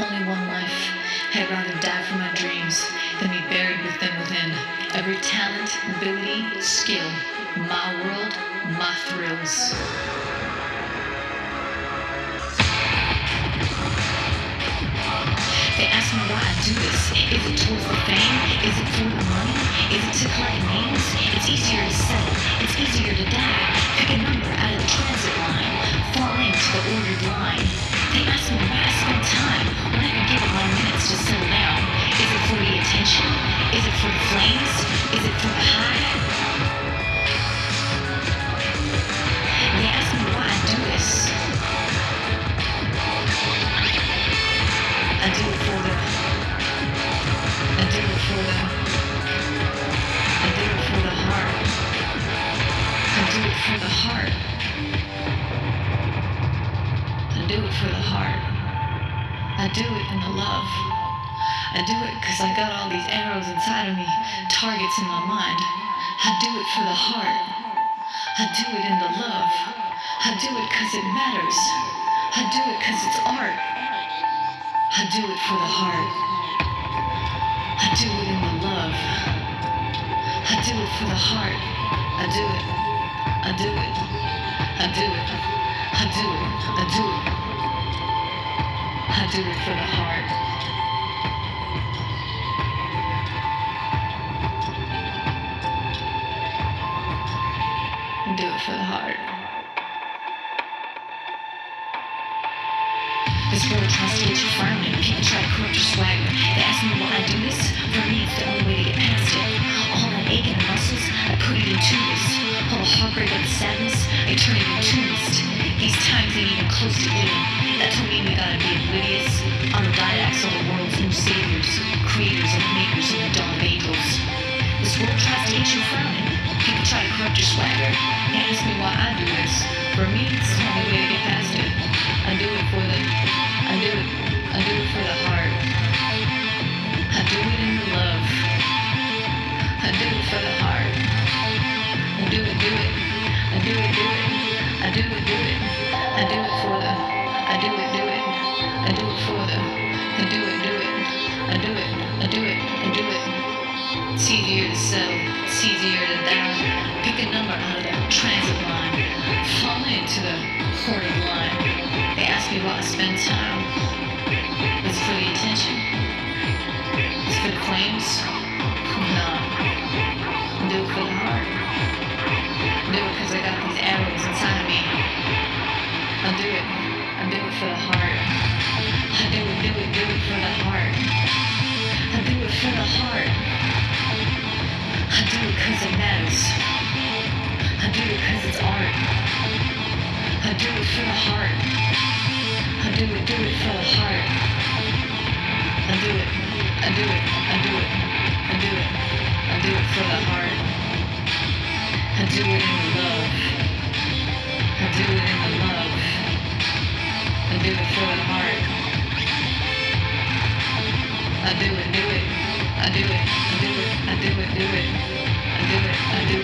Only one life. I'd rather die for my dreams than be buried with them within. Every talent, ability, skill. My world, my thrills. They ask me why I do this. Is it towards the fame? Is it for the money? Is it to collect names? It's easier to settle. It's easier to die. Pick a number out of the transit line. Fall into the ordered line. They ask me why I spend The flames? Is it the high? They ask me why I do this. I do it for the. I do it for the. I do it for the heart. I do it for the heart. I do it for the heart. I do it in the love. I do it because I got all these arrows inside of me, targets in my mind. I do it for the heart. I do it in the love. I do it because it matters. I do it because it's art. I do it for the heart. I do it in the love. I do it for the heart. I do it. I do it. I do it. I do it. I do it. I do it for the heart. This world tries to get you frowning. People try to corrupt your swagger. They ask me why I do this. For me, it's the only way to get past it. All in the muscles, I put it into this. All the heartbreak and the sadness, I turn it into mist. These times ain't even close to Eden. That don't mean we gotta be oblivious. Autodidacts of the world's new saviors, creators and makers of the dawn of angels. This world tries to get you frowning. People try to corrupt your swagger. They ask me why I do this. For me, it's the only way to get past it. I do it for the, do it, do it. I do it, do it. I do it for the, I do it, do it. I do it for the, I do it, do it. I do it, I do it, I do it. Easier to sell, easier to die. Pick a number out of the transit line. Fall into the hoarded line. They ask me why I spend time. It's for the attention. It's for the claims. Because. I do it because it's art. I do it for the heart. I do it, do it for the heart. I do it. I do it. I do it. I do it. I do it for the heart. I do it in the love. I do it in the love. I do it for the heart. I do it, do it. I do it. I do it. I do it, do it. I do